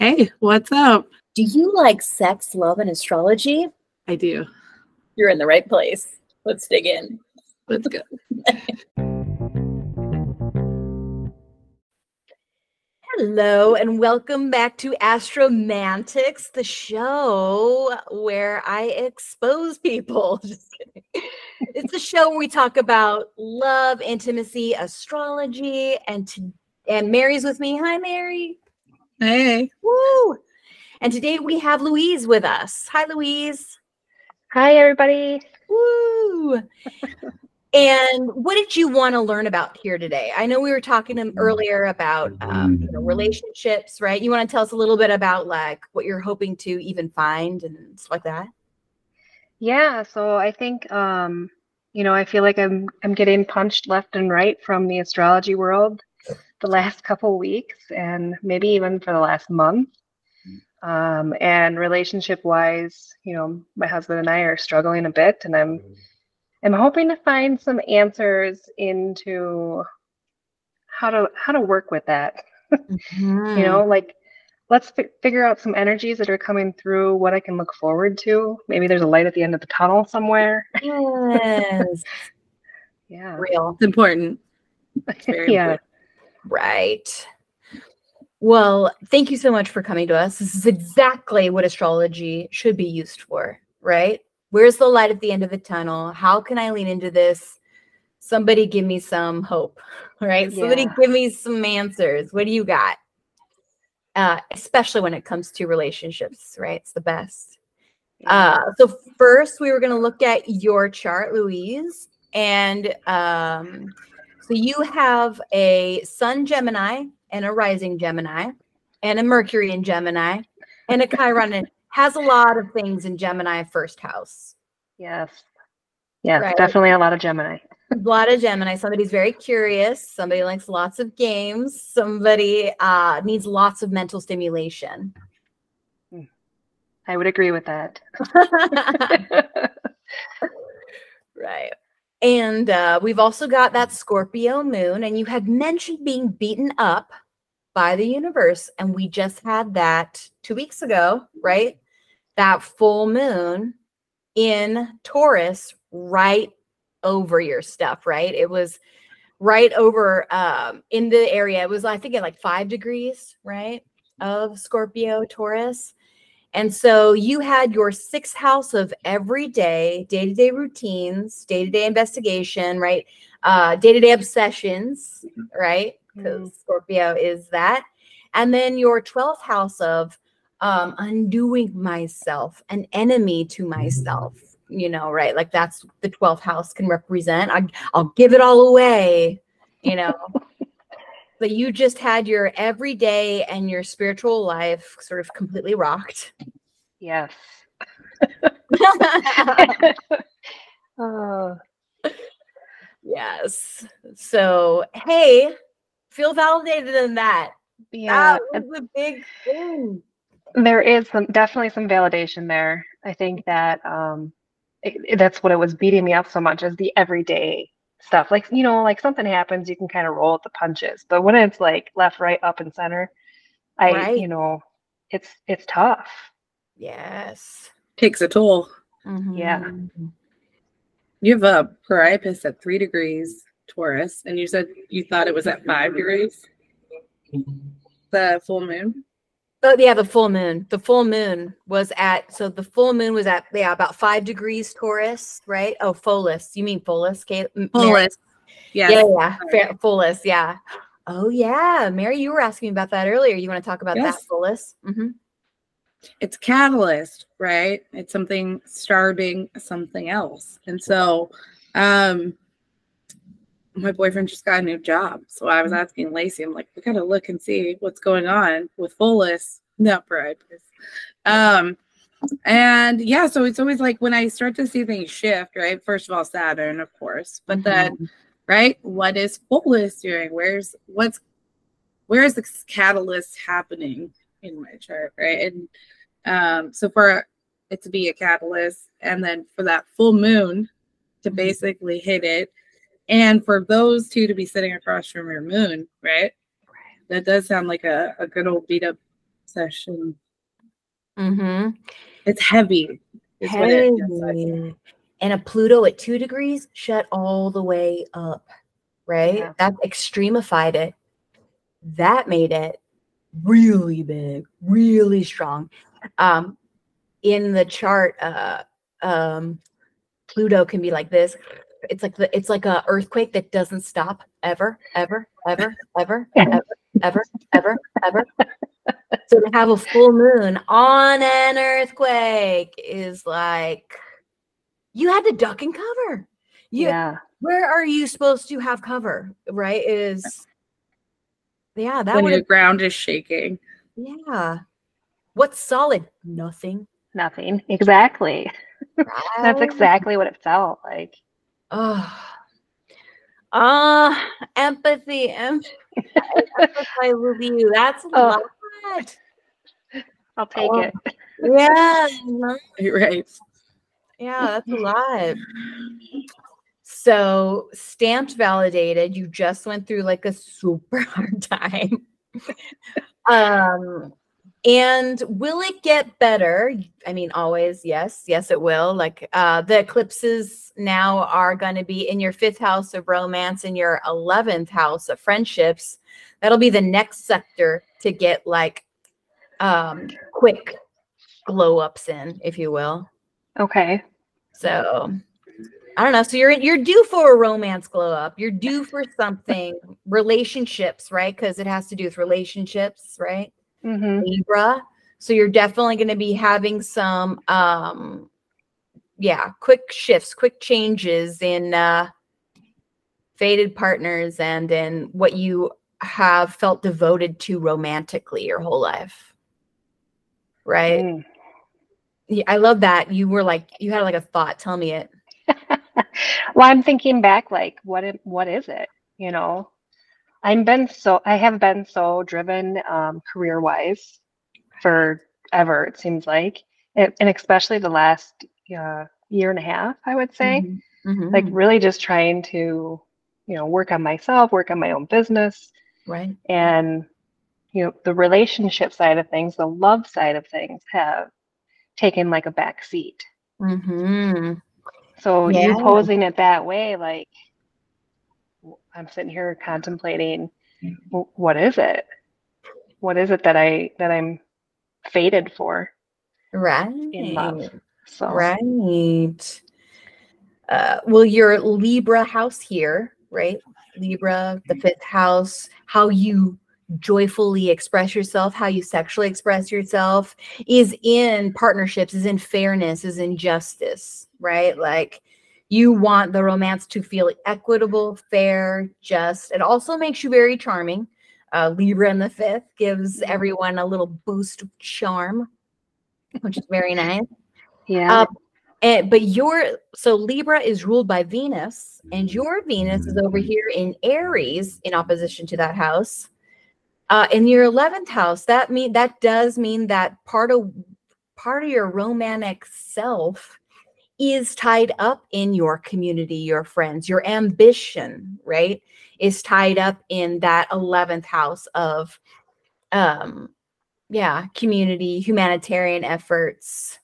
Hey, what's up? Do you like sex, love, and astrology? I do. You're in the right place. Let's dig in. Let's go. Hello, and welcome back to Astromantics, the show where I expose people. Just kidding. It's a show where we talk about love, intimacy, astrology, and to, and Mary's with me. Hi, Mary. Hey. Woo! And today we have Louise with us. Hi, Louise. Hi, everybody. Woo! and what did you want to learn about here today? I know we were talking um, earlier about um, you know, relationships, right? You want to tell us a little bit about like what you're hoping to even find and stuff like that? Yeah, so I think um, you know, I feel like I'm I'm getting punched left and right from the astrology world the last couple weeks and maybe even for the last month. Um, and relationship wise, you know, my husband and I are struggling a bit, and I'm I'm hoping to find some answers into how to how to work with that. Mm-hmm. you know, like let's fi- figure out some energies that are coming through, what I can look forward to. Maybe there's a light at the end of the tunnel somewhere. Yes. Yeah. Real. It's important. It's very yeah. important. Right. Well, thank you so much for coming to us. This is exactly what astrology should be used for, right? Where's the light at the end of the tunnel? How can I lean into this? Somebody give me some hope, right? Somebody give me some answers. What do you got? Uh, especially when it comes to relationships, right? It's the best. Uh, so first, we were going to look at your chart, Louise, and um, so you have a Sun Gemini and a Rising Gemini, and a Mercury in Gemini, and a Chiron. and has a lot of things in Gemini first house. Yes. Yes, Right. definitely a lot of Gemini. A lot of Gemini. Somebody's very curious. Somebody likes lots of games. Somebody uh, needs lots of mental stimulation. I would agree with that. Right. And uh, we've also got that Scorpio moon, and you had mentioned being beaten up by the universe, and we just had that two weeks ago, right? That full moon in Taurus right over your stuff, right? It was right over um, in the area. It was, I think, at like five degrees, right? Of Scorpio Taurus. And so you had your sixth house of everyday, day to day routines, day to day investigation, right? Uh, day to day obsessions, right? Because Scorpio is that. And then your 12th house of um, undoing myself, an enemy to myself, you know, right? Like that's the 12th house can represent. I, I'll give it all away, you know. but you just had your everyday and your spiritual life sort of completely rocked. yes. Oh, yes. So, hey, feel validated in that. yeah. That was a big thing. There is some definitely some validation there. I think that um it, that's what it was beating me up so much is the everyday stuff. Like, you know, like something happens, you can kind of roll with the punches. But when it's like left, right, up, and center, I, Right. you know, it's it's tough. Yes. Takes a toll. Yeah. Mhm. You have a Priapus at three degrees Taurus, and you said you thought it was at five degrees. The full moon. Oh, yeah, the full moon. The full moon was at, so the full moon was at, yeah, about five degrees Taurus, right? Oh, Pholus. You mean Pholus, Kate? M- Mary? Polaris. Yes. Yeah, yeah, fair, Pholus, yeah. Oh, yeah. Mary, you were asking about that earlier. You want to talk about Yes. that, Pholus? hmm It's catalyst, right? It's something starting something else. And so um my boyfriend just got a new job. So I was asking Lacey, I'm like, we gotta look and see what's going on with Pholus, not Priapus. Um and yeah, so it's always like when I start to see things shift, right? First of all, Saturn, of course, but then right? What is Pholus doing? Where's what's where is this catalyst happening in my chart, right? And um, so for it to be a catalyst, and then for that full moon to Mhm. basically hit it, and for those two to be sitting across from your moon, right? That does sound like a, a good old beat up session. Mm-hmm. It's heavy. is what it feels like. Heavy. And a Pluto at two degrees shut all the way up, right? Yeah. That extremified it. That made it really big, really strong. Um, in the chart, uh, um, Pluto can be like this. It's like the it's like a earthquake that doesn't stop ever, ever, ever, ever, ever, ever, ever, ever. So to have a full moon on an earthquake is like you had to duck and cover. You, Yeah. Where are you supposed to have cover? Right? Is yeah, that when the ground is shaking. yeah. What's solid? Nothing. Nothing. Exactly. That's exactly what it felt like. Oh, ah, empathy, empathy. I with you. That's a Oh. lot. I'll take Oh. it. Yeah, Right. yeah, that's a lot. So stamped validated, you just went through like a super hard time. um and will it get better? I mean, always, yes, yes, it will. Like uh the eclipses now are going to be in your fifth house of romance and your 11th house of friendships. That'll be the next sector to get like um quick glow ups in, if you will. Okay. So I don't know. So you're you're due for a romance glow up. You're due for something relationships, right? Because it has to do with relationships, right? Hmm Libra. So you're definitely going to be having some um yeah, quick shifts, quick changes in uh faded partners and in what you have felt devoted to romantically your whole life. Right? Mm. Yeah, I love that. You were like you had like a thought. Tell me it. well, I'm thinking back, like, what? What is it? You know, I've been so I have been so driven um, career wise forever. It seems like, and, and especially the last uh, year and a half, I would say. Mhm. Mhm. Like, really, just trying to, you know, work on myself, work on my own business, right. and you know, the relationship side of things, the love side of things, have taken like a back seat. hmm So you posing it that way, like I'm sitting here contemplating, what is it? What is it that I that I'm fated for Right. in love? So Right. Uh, well, your Libra house here, right? Libra, the fifth house, how you joyfully express yourself, how you sexually express yourself is in partnerships, is in fairness, is in justice, right? Like you want the romance to feel equitable, fair, just. It also makes you very charming. Uh, Libra in the fifth gives Mhm. everyone a little boost of charm, which is very nice. yeah, Uh, and, but your so Libra is ruled by Venus, and your Venus is over here in Aries in opposition to that house. Uh, in your eleventh house, that mean that does mean that part of part of your romantic self is tied up in your community, your friends, your ambition, right? Is tied up in that 11th house of um yeah, community, humanitarian efforts,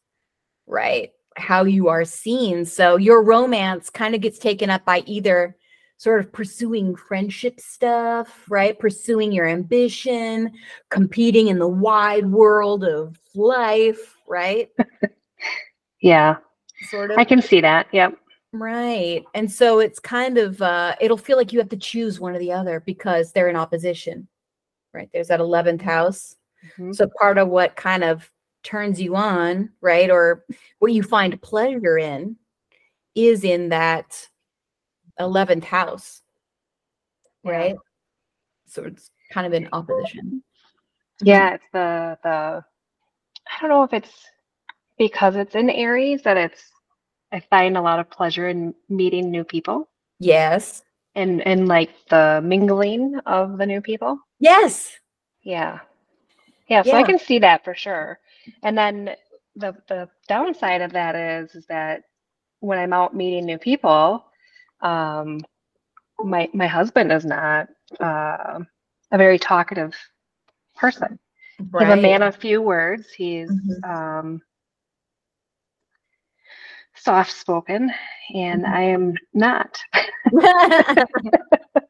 right? How you are seen. So your romance kind of gets taken up by either sort of pursuing friendship stuff, right? Pursuing your ambition, competing in the wide world of life, right? yeah, Sort of. I can see that. Yep. Right. And so it's kind of uh it'll feel like you have to choose one or the other because they're in opposition. Right? There's that 11th house. Mhm. So part of what kind of turns you on, right? Or what you find pleasure in is in that 11th house. Yeah. Right? So it's kind of in opposition. Yeah, it's the the I don't know if it's because it's in Aries that it's I find a lot of pleasure in meeting new people Yes. and and like the mingling of the new people. Yes. Yeah. Yeah, so I can see that for sure. And then the the downside of that is is that when I'm out meeting new people, um my my husband is not uh, a very talkative person. Right. He's a man of few words. He's Mhm. um, soft spoken, and Mhm. I am not.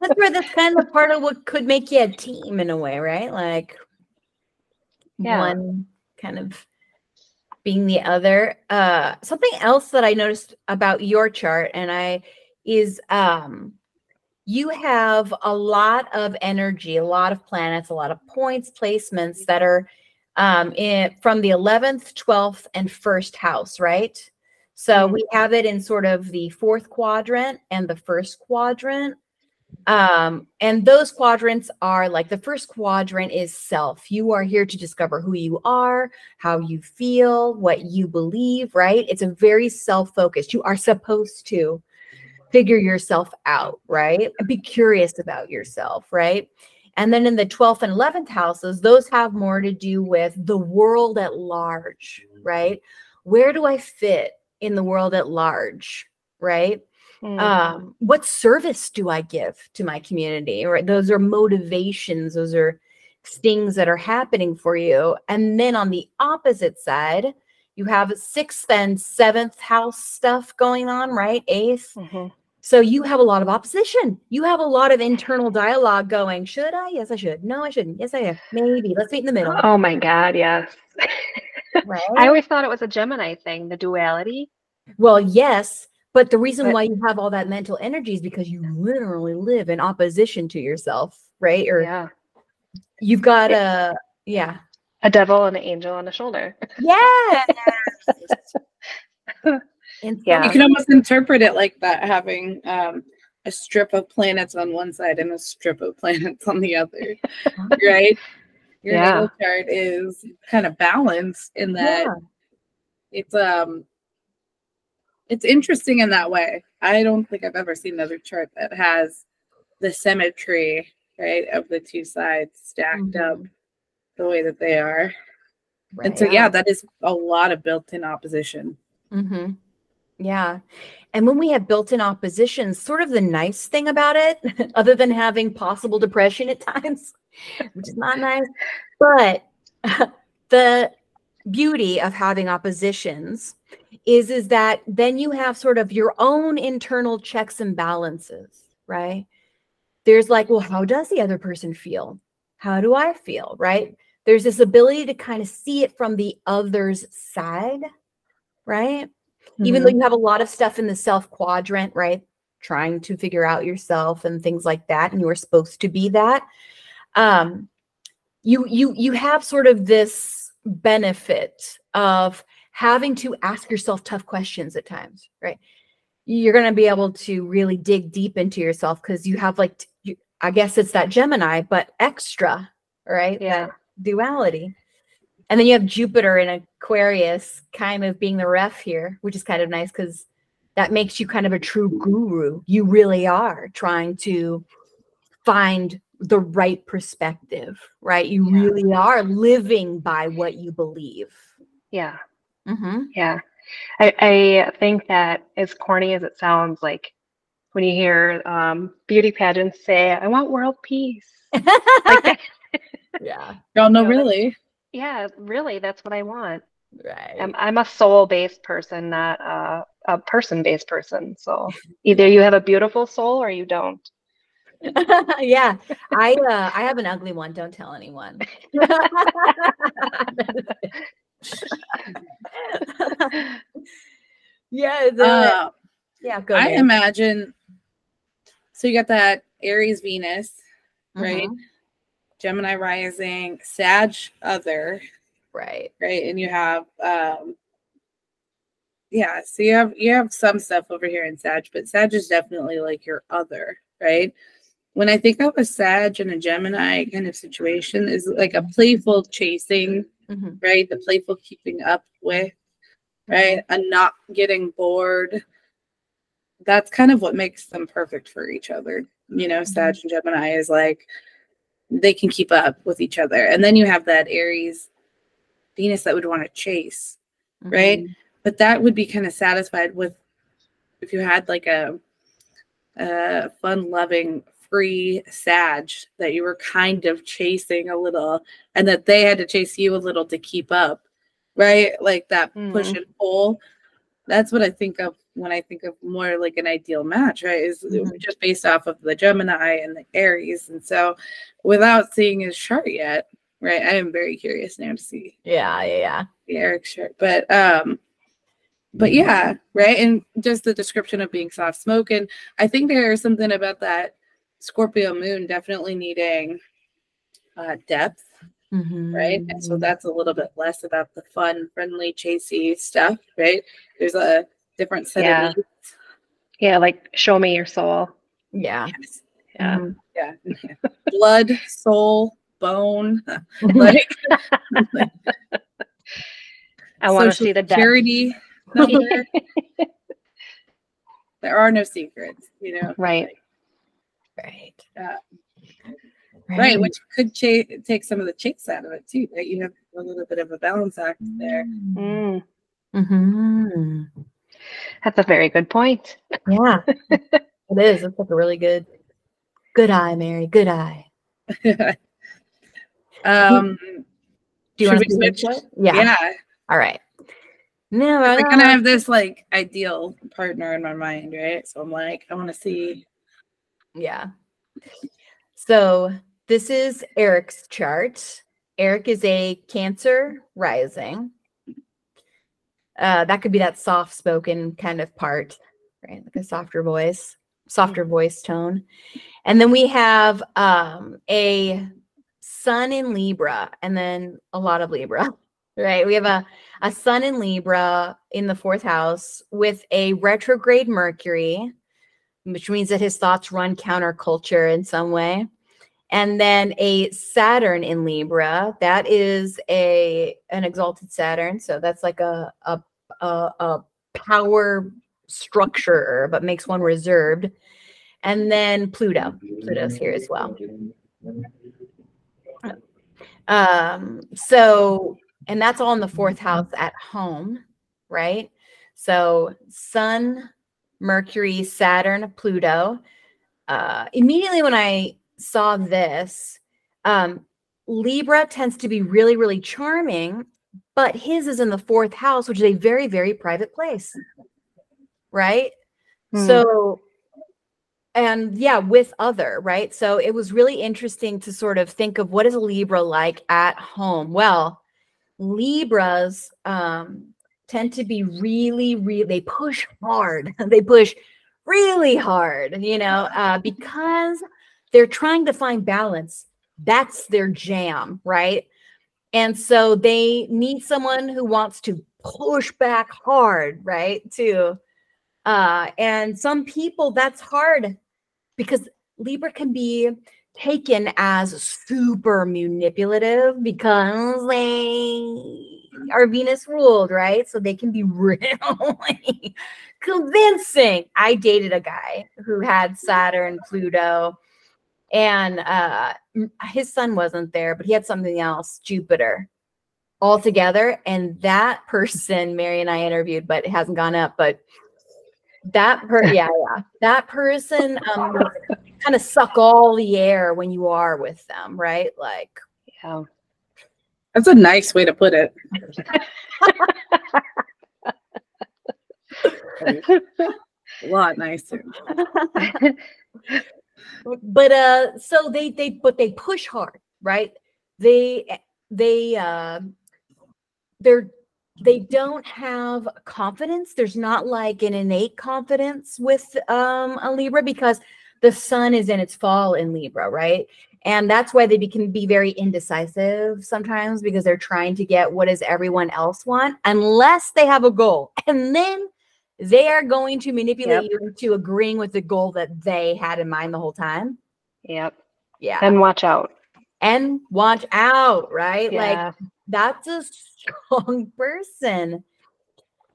that's where that's kind of part of what could make you a team in a way, right? Like Yeah. one kind of being the other. Uh something else that I noticed about your chart and I is um you have a lot of energy, a lot of planets, a lot of points, placements that are um in from the 11th, 12th, and first house, right? So Mhm. we have it in sort of the fourth quadrant and the first quadrant. Um, and those quadrants are like the first quadrant is self. You are here to discover who you are, how you feel, what you believe, right? It's a very self focused. You are supposed to figure yourself out, right? And be curious about yourself, right? And then in the 12th and 11th houses, those have more to do with the world at large, right? Where do I fit in the world at large, right? Mm. um, what service do I give to my community? Right, those are motivations. Those are things that are happening for you. And then on the opposite side, you have sixth and seventh house stuff going on, right? Eighth. Mhm. So you have a lot of opposition. You have a lot of internal dialogue going. Should I? Yes, I should. No, I shouldn't. Yes, I am. Maybe. Let's meet in the middle. Oh my God, yes. Right? I always thought it was a Gemini thing, the duality. Well, yes, but the reason But- why you have all that mental energy is because you literally live in opposition to yourself, right? Or Yeah. you've got a yeah. A devil and an angel on the shoulder. Yes. And Yeah. You can almost interpret it like that, having um, a strip of planets on one side and a strip of planets on the other, right? Your Yeah. natal chart is kind of balanced in that yeah. it's um it's interesting in that way. I don't think I've ever seen another chart that has the symmetry, right, of the two sides stacked up the way that they are. And so yeah, that is a lot of built-in opposition. Mm-hmm. Yeah. And when we have built in opposition, sort of the nice thing about it, other than having possible depression at times, which is not nice, but the beauty of having oppositions is is that then you have sort of your own internal checks and balances, right? There's like, well, how does the other person feel? How do I feel, right? There's this ability to kind of see it from the other's side, right? even though you have a lot of stuff in the self quadrant, right? Trying to figure out yourself and things like that, and you are supposed to be that. Um, you you you have sort of this benefit of having to ask yourself tough questions at times, right? You're going to be able to really dig deep into yourself because you have like, you, I guess it's that Gemini, but extra, right? Yeah. That duality. And then you have Jupiter in Aquarius kind of being the ref here, which is kind of nice because that makes you kind of a true guru. You really are trying to find the right perspective, right? You Yeah. really are living by what you believe. Yeah. Mm-hmm. Yeah. I, I think that as corny as it sounds, like when you hear um, beauty pageants say, I want world peace. Like that, yeah, Y'all know No, really. yeah, really, that's what I want. right. I'm, I'm a soul-based person, not a, a person-based person. So either you have a beautiful soul or you don't. yeah, I uh, I have an ugly one. Don't tell anyone. yeah, Uh, yeah. Go I ahead. imagine so you got that Aries Venus, right? Mhm. Gemini rising, Sag other, Right. right? And you have um yeah, so you have you have some stuff over here in Sag, but Sag is definitely like your other, right? When I think of a Sag and a Gemini kind of situation is like a playful chasing, Mhm. right? The playful keeping up with, right? And not getting bored. That's kind of what makes them perfect for each other. You know, Sag and Gemini is like they can keep up with each other. And then you have that Aries Venus that would want to chase, right? Mhm. but that would be kind of satisfied with if you had like a, a fun loving pre Sag that you were kind of chasing a little and that they had to chase you a little to keep up, right? Like that push Mhm. and pull. That's what I think of when I think of more like an ideal match, right? Is Mhm. just based off of the Gemini and the Aries. And so without seeing his chart yet, right? I am very curious now to see Yeah, yeah, yeah. the Eric shirt. But um but yeah, right. And just the description of being soft spoken. I think there is something about that Scorpio moon definitely needing uh depth, right? And Mm-hmm. so that's a little bit less about the fun, friendly, chasey stuff, right? There's a different set Yeah. of needs. Yeah, like show me your soul. yeah. Yes. Yeah. Mhm. Yeah. Blood, soul, bone, like I want to see the depth. security number. there are no secrets, you know. Right. Right. Yeah. right which could cha- take some of the chase out of it too right you have a little bit of a balance act there Mm, Mm-hmm. that's a very good point. Yeah. it is. It's like a really good, good eye, Mary. Good eye. um Do you want to switch? Yeah. yeah, All right. No, i I kind of have this like ideal partner in my mind right so i'm like i want to see Yeah. So this is Eric's chart. Eric is a Cancer rising. Uh, that could be that soft spoken kind of part, right? Like a softer voice, softer voice tone. And then we have um, a sun in Libra and then a lot of Libra, right? We have a, a sun in Libra in the fourth house with a retrograde Mercury which means that his thoughts run counterculture in some way. And then a Saturn in Libra, that is a an exalted Saturn, so that's like a a a, a power structure, but makes one reserved. And then Pluto, Pluto's here as well. Um, so and that's all in the fourth house at home, right? So Sun, Mercury, Saturn, Pluto. Uh, immediately when I saw this, um, Libra tends to be really, really charming, but his is in the fourth house, which is a very, very private place. Right. Hmm. So, and yeah, with other, right? So it was really interesting to sort of think of what is a Libra like at home. Well, Libras um, tend to be really, really, they push hard. they push really hard, you know, uh, because they're trying to find balance. That's their jam, right? And so they need someone who wants to push back hard, right? Too. uh and some people that's hard because Libra can be taken as super manipulative because they are Venus ruled, right? So they can be really convincing. I dated a guy who had Saturn, Pluto, and uh his son wasn't there, but he had something else, Jupiter, all together. And that person, Mary and I interviewed, but it hasn't gone up. But that per yeah, yeah. That person um kind of suck all the air when you are with them, right? Like Yeah. That's a nice way to put it. A lot nicer. But uh so they they but they push hard right? They they uh they're they don't have confidence. There's not like an innate confidence with um a libra because the sun is in its fall in libra right and that's why they be- can be very indecisive sometimes because they're trying to get what does everyone else want unless they have a goal. And then they are going to manipulate you into agreeing with the goal that they had in mind the whole time. Yep. yeah. And watch out. and watch out right? Like that's a strong person.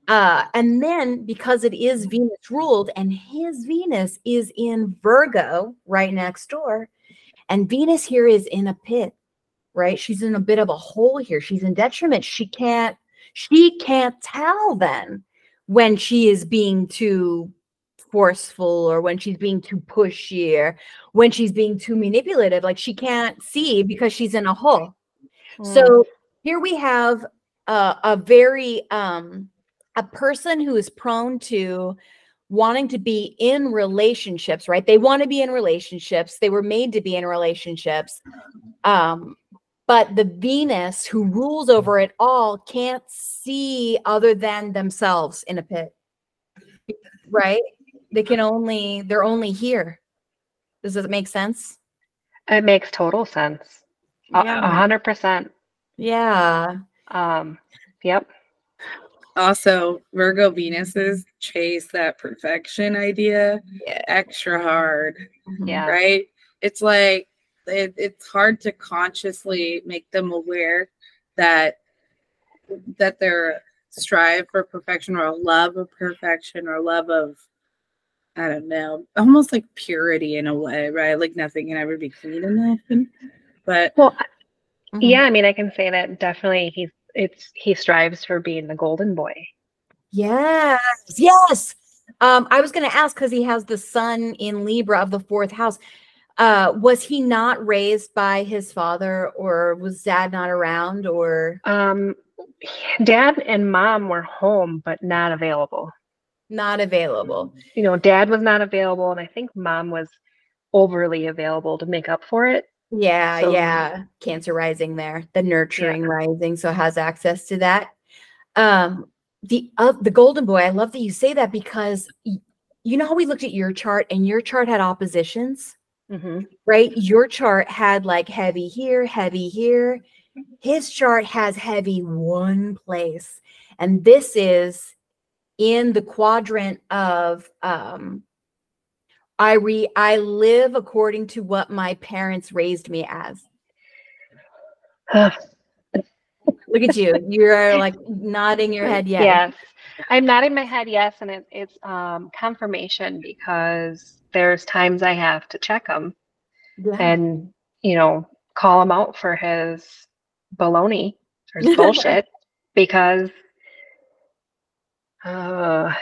Uh and then because it is venus ruled and his venus is in virgo right next door and venus here is in a pit right she's in a bit of a hole here she's in detriment she can't she can't tell then when she is being too forceful or when she's being too pushy or when she's being too manipulative. Like she can't see because she's in a hole. Mm. So here we have a, a very um a person who is prone to wanting to be in relationships, right? They want to be in relationships. They were made to be in relationships. Um but the Venus who rules over it all can't see other than themselves in a pit. Right? They can only they're only here. Does it make sense? it makes total sense. A- hundred percent. Yeah. Um, yep. Also, Virgo Venuses chase that perfection idea Yeah. extra hard, Yeah. right? It's like it, it's hard to consciously make them aware that that they're strive for perfection or a love of perfection or love of I don't know, almost like purity in a way, right? Like nothing can ever be clean enough. But Well, Mhm. yeah, I mean, I can say that definitely he's it's he strives for being the golden boy. Yes. Yes. Um, I was going to ask because he has the sun in Libra of the fourth house. Uh, was he not raised by his father, or was dad not around, or Um, dad and mom were home but not available. not available? You know, dad was not available, and I think mom was overly available to make up for it. Yeah, So- yeah. Cancer rising there, the nurturing rising, so has access to that. Um, the uh, the golden boy. I love that you say that because y- you know how we looked at your chart and your chart had oppositions. Mm-hmm. right? Your chart had like heavy here, heavy here. His chart has heavy one place. And this is in the quadrant of um I re I live according to what my parents raised me as. Look at you. You're like nodding your head yes. Yes. I'm nodding my head yes, and it, it's um, confirmation because there's times I have to check him Yeah. and you know call him out for his baloney or his bullshit because uh,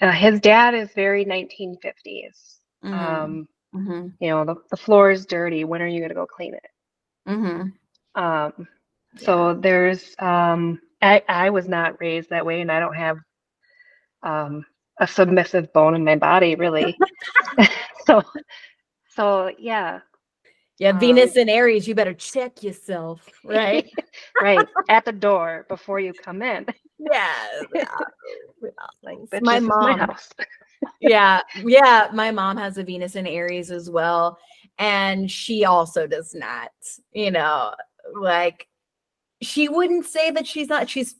uh, his dad is very 1950s. Mhm, Um, mhm, you know the, the floor is dirty. When are you gonna go clean it? mhm. Um, so there's um I, I was not raised that way and I don't have um a submissive bone in my body really. so so yeah, Yeah, Um, Venus and Aries, you better check yourself, right? right. At the door before you come in. yeah. yeah, yeah. Like my this is my mom. house. Yeah, yeah. My mom has a Venus in Aries as well. And she also does not, you know, like she wouldn't say that she's not, she's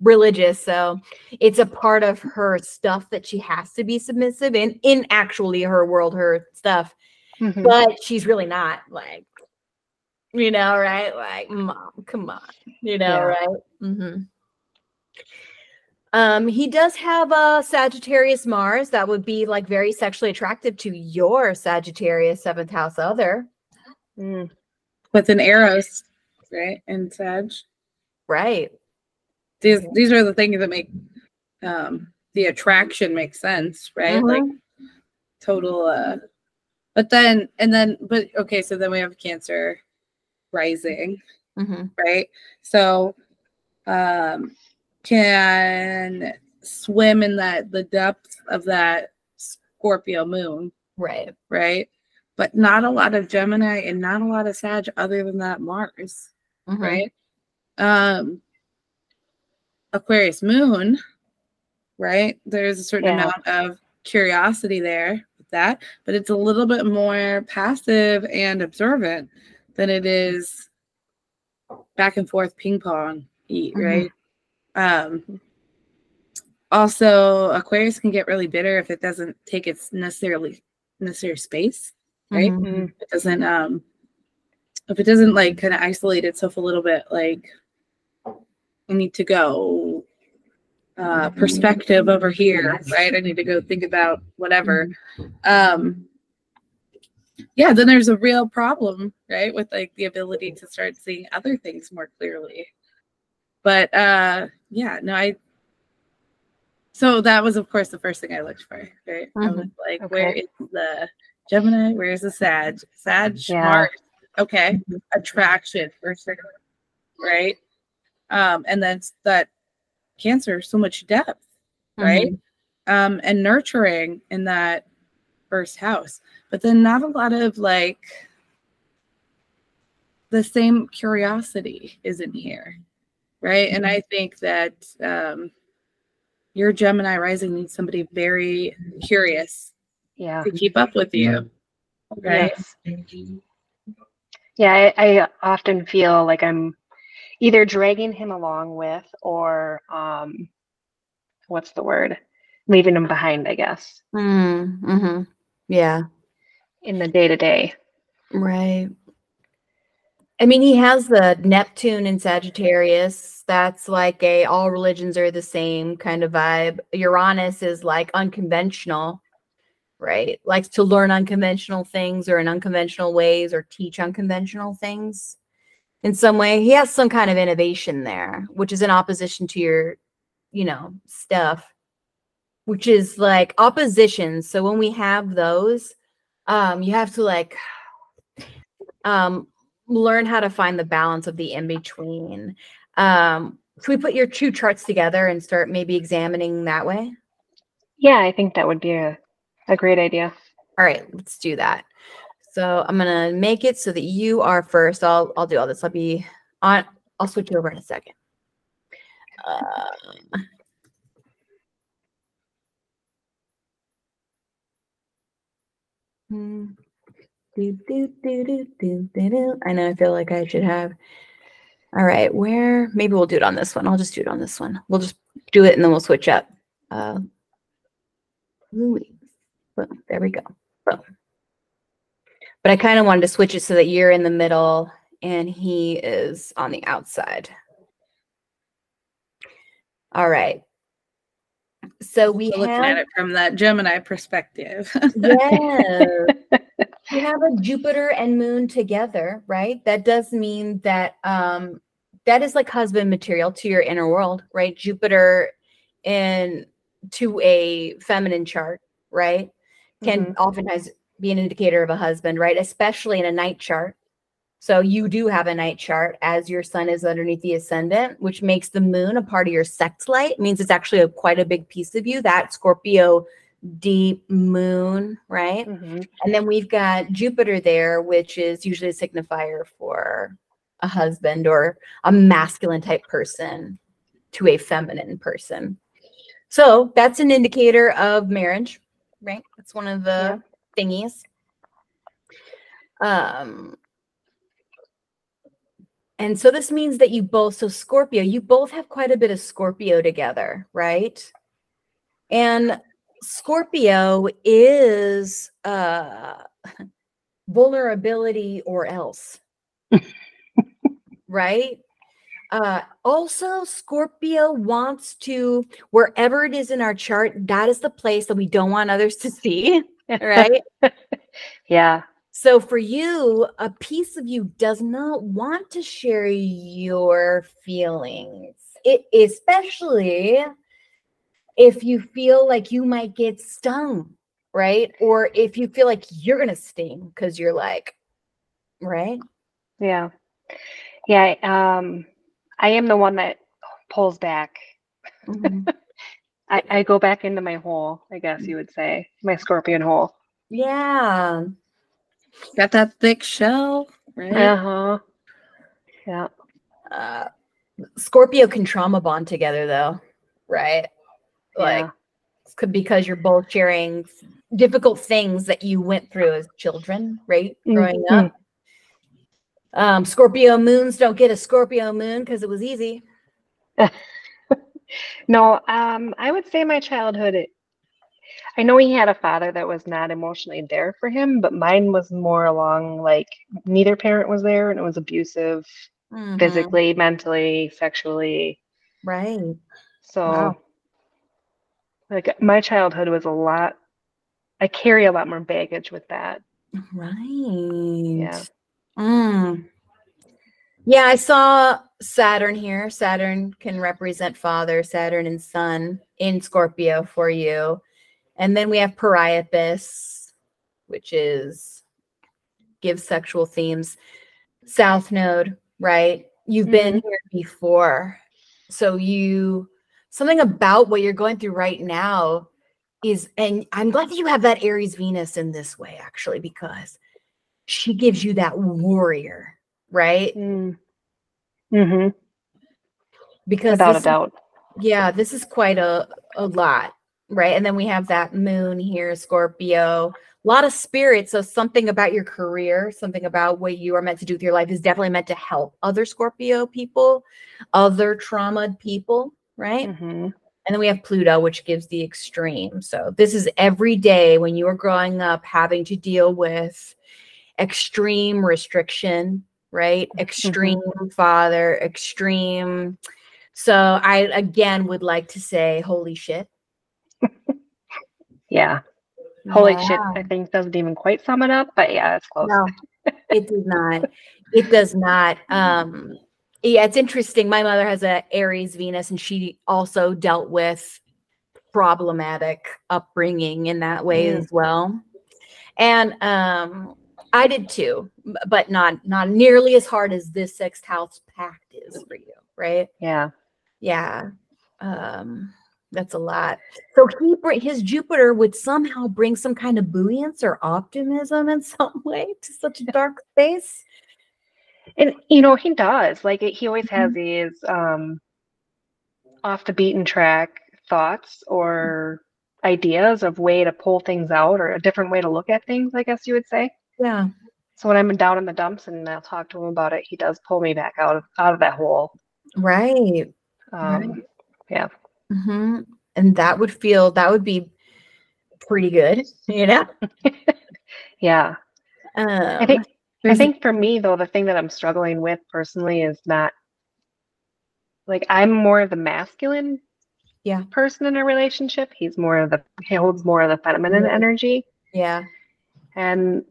religious. So it's a part of her stuff that she has to be submissive in, in actually her world, her stuff. Mhm. But she's really not like, you know, right? Like, mom, come on, you know, Yeah. right? hmm Um, he does have a Sagittarius Mars that would be like very sexually attractive to your Sagittarius seventh house other, Mm. with an Eros, right? And Sag. right? These these are the things that make um the attraction make sense, right? Like total uh but then and then but okay, so then we have Cancer rising, hmm right? So um can swim in that the depths of that Scorpio moon, Right. right? But not a lot of Gemini and not a lot of Sag other than that Mars, Mhm. right? Um Aquarius moon, right? There's a certain Yeah. amount of curiosity there with that, but it's a little bit more passive and observant than it is back and forth ping pong eat, Mhm. right? Um also Aquarius can get really bitter if it doesn't take its necessarily necessary space, right? Mhm. Mm. If it doesn't um if it doesn't like kind of isolate itself a little bit like I need to go uh perspective over here, right? I need to go think about whatever. Um yeah, then there's a real problem, right? With like the ability to start seeing other things more clearly. But uh yeah, no, I So that was, of course, the first thing I looked for. Right? I was like, where Okay. is the Gemini? Where's the Sag? Sag, Yeah. Mars. Okay, attraction for sure. Right. Um, and then that Cancer, so much depth, right? Um, and nurturing in that first house, but then not a lot of like the same curiosity isn't here, right? And I think that um, your Gemini rising needs somebody very curious Yeah. to keep up with you, right? Yes. Yeah, I, I often feel like I'm either dragging him along with or um what's the word? Leaving him behind, I guess, Mm, hmm Yeah. in the day to day. Right. I mean, he has the Neptune in Sagittarius. That's like a all religions are the same kind of vibe. Uranus is like unconventional, right? Likes to learn unconventional things or in unconventional ways or teach unconventional things in some way. He has some kind of innovation there, which is in opposition to your, you know, stuff, which is like opposition. So when we have those, um, you have to like um, learn how to find the balance of the in between. Um, should we put your two charts together and start maybe examining that way? Yeah, I think that would be a, a great idea. All right, let's do that. So I'm gonna make it so that you are first. I'll I'll do all this. I'll be on. I'll switch over in a second. Uh, hmm. Do, do, do, do, do, do, do. I know. I feel like I should have. All right, where? Maybe we'll do it on this one. I'll just do it on this one. We'll just do it and then we'll switch up. Uh, Louise. Boom. There we go. Boom. But I kind of wanted to switch it so that you're in the middle and he is on the outside. All right. So we So looking at it from that Gemini perspective. yes. We have a Jupiter and Moon together, right? That does mean that um that is like husband material to your inner world, right? Jupiter in to a feminine chart, right? Can oftentimes be an indicator of a husband, right? Especially in a night chart. So you do have a night chart as your sun is underneath the ascendant, which makes the moon a part of your sect light. It means it's actually a, quite a big piece of you. That Scorpio deep moon, right? Mhm. And then we've got Jupiter there, which is usually a signifier for a husband or a masculine type person to a feminine person. So that's an indicator of marriage, right? That's one of the thingies. Um, and so this means that you both, so Scorpio, you both have quite a bit of Scorpio together, right? And Scorpio is uh vulnerability or else. right? Uh also Scorpio wants to wherever it is in our chart, that is the place that we don't want others to see, right? Yeah. So for you, a piece of you does not want to share your feelings. It especially if you feel like you might get stung, right? Or if you feel like you're going to sting cuz you're like right? Yeah. Yeah. Um, I am the one that pulls back. Mhm. I, I go back into my hole, I guess you would say, my scorpion hole. yeah. Got that thick shell, right? Uh huh. Yeah. Uh Scorpio can trauma bond together though, right? Like yeah. could because you're both sharing difficult things that you went through as children, right? Growing Mhm. up. Um, Scorpio moons don't get a Scorpio moon because it was easy. No, um, I would say my childhood. It, I know he had a father that was not emotionally there for him, but mine was more along like neither parent was there, and it was abusive Mhm. physically, mentally, sexually. Right. So, Wow. Like my childhood was a lot. I carry a lot more baggage with that. Right. Yeah. Mm. Yeah, I saw Saturn here. Saturn can represent father, Saturn and sun in Scorpio for you. And then we have Priapus, which is gives sexual themes. South node, right? You've been here before. So you something about what you're going through right now is and I'm glad that you have that Aries Venus in this way actually because she gives you that warrior, right? Mm. hmm Because Without this a doubt. yeah, this is quite a, a lot, right? And then we have that moon here, Scorpio, a lot of spirit. So something about your career, something about what you are meant to do with your life is definitely meant to help other Scorpio people, other traumatized people, right? hmm And then we have Pluto, which gives the extreme. So this is every day when you are growing up having to deal with extreme restriction, right? Extreme father, extreme. So I again would like to say, holy shit. Yeah. Holy shit. I think doesn't even quite sum it up, but yeah, it's close. No, it does not. It does not. Um, yeah, it's interesting. My mother has a Aries Venus, and she also dealt with problematic upbringing in that way Mm. as well. And um, I did too, but not not nearly as hard as this sixth house pact is for you, right? Yeah. Yeah. Um, that's a lot. So he his Jupiter would somehow bring some kind of buoyance or optimism in some way to such a dark space. And you know, he does. Like he always has Mhm. these um off the beaten track thoughts or ideas of way to pull things out or a different way to look at things, I guess you would say. Yeah. So when I'm down in the dumps and I'll talk to him about it, he does pull me back out of out of that hole. Right. Um, yeah. hmm And that would feel that would be pretty good, you know. Yeah. Um, I think I there's- think for me though, the thing that I'm struggling with personally is not like I'm more of the masculine Yeah. person in a relationship. He's more of the he holds more of the feminine Yeah. energy. yeah. And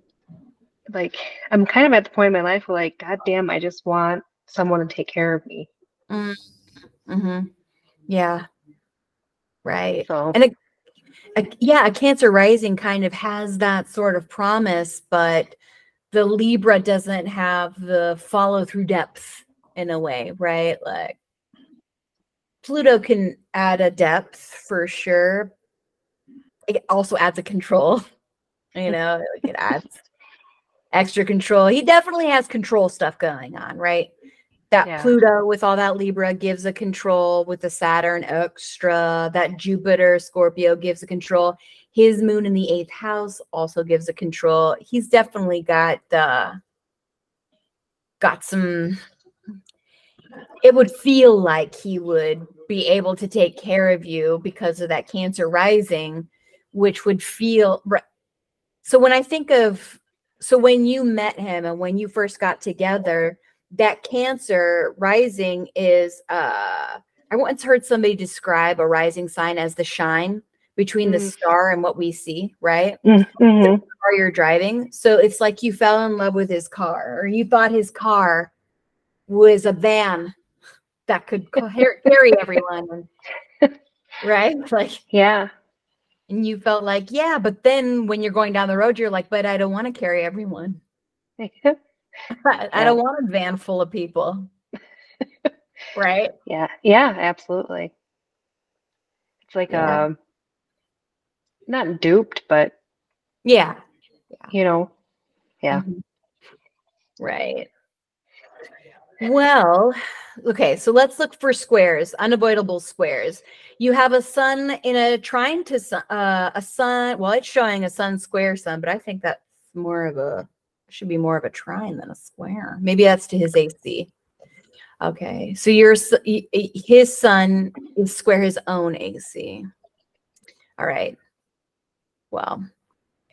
like I'm kind of at the point in my life where like, God damn, I just want someone to take care of me. Mm-hmm. Yeah. Right. So And a, a, yeah, a Cancer rising kind of has that sort of promise, but the Libra doesn't have the follow through depth in a way, right? Like Pluto can add a depth for sure. It also adds a control, you know, like it adds extra control. He definitely has control stuff going on, right? That Yeah. Pluto with all that Libra gives a control with the Saturn extra. That Jupiter Scorpio gives a control. His moon in the eighth house also gives a control. He's definitely got uh got some it would feel like he would be able to take care of you because of that cancer rising which would feel so when i think of so when you met him and when you first got together that cancer rising is uh i once heard somebody describe a rising sign as the shine between the Mhm. star and what we see right Mhm. car you're driving. So it's like you fell in love with his car, or you thought his car was a van that could ca- carry everyone, right? Like, yeah. and you felt like, yeah, but then when you're going down the road, you're like, but I don't want to carry everyone. I, I Yeah. don't want a van full of people, right? Yeah, yeah, absolutely. It's like Yeah. um not duped, but Yeah. you know, Yeah. Mhm. Right. Well, okay, so let's look for squares, unavoidable squares. You have a sun in a trine to sun, uh, a sun. Well, it's showing a sun square sun, but I think that's more of a should be more of a trine than a square. Maybe that's to his AC. Okay, so your his sun is square his own AC. All right. Well,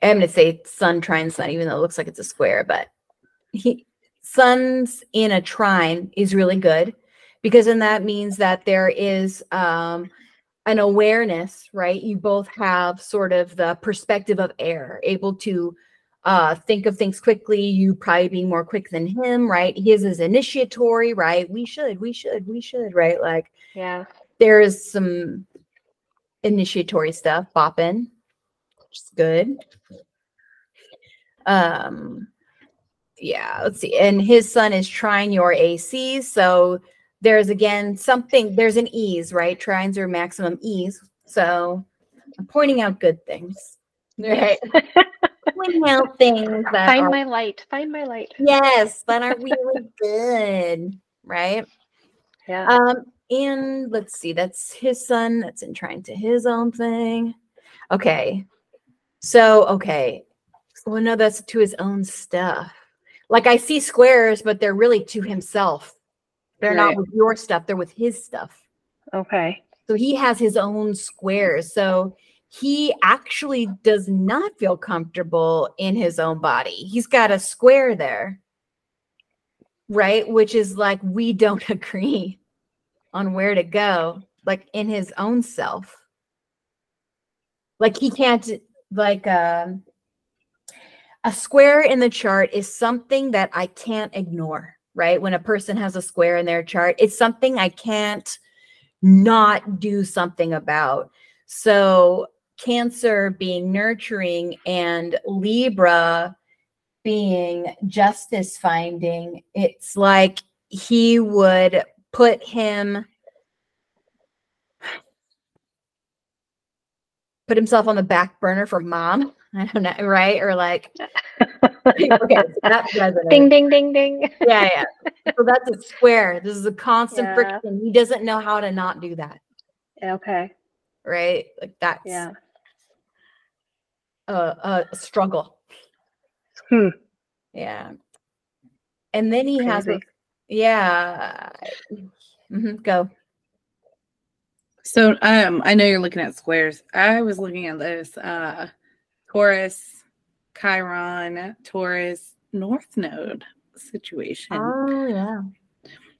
I'm going to say sun trine sun, even though it looks like it's a square, but he sun's in a trine is really good because then that means that there is um an awareness, right? You both have sort of the perspective of air, able to uh think of things quickly you probably being more quick than him right? His is initiatory right? We should we should we should right? Like Yeah. there is some initiatory stuff bopping which is good. Um yeah let's see. And his sun is trine your ac so there's again something there's an ease right? Trines are maximum ease so i'm pointing out good things right out things that Find are my light. Find my light. yes that are really good right Yeah. um, and let's see, that's his sun that's in trine to his own thing. Okay. So, okay. Well, no, that's to his own stuff. Like I see squares, but they're really to himself. They're Right. not with your stuff, they're with his stuff. okay. So he has his own squares. So he actually does not feel comfortable in his own body. He's got a square there, right? Which is like, we don't agree on where to go, like in his own self. Like he can't, like, um, a square in the chart is something that I can't ignore, right? When a person has a square in their chart, it's something I can't not do something about. So, Cancer being nurturing and Libra being justice finding, it's like he would put him put himself on the back burner for mom. I don't know, right? Or like, okay, so that Ding ding ding ding. yeah, yeah. So that's a square. This is a constant Yeah. friction. He doesn't know how to not do that, Okay. right? Like that's Yeah. A, a struggle. Hmm. Yeah. And then he has, a, Crazy. yeah. Mhm, go. So um I know you're looking at squares. I was looking at this uh Taurus, Chiron, Taurus, North Node situation. Oh yeah.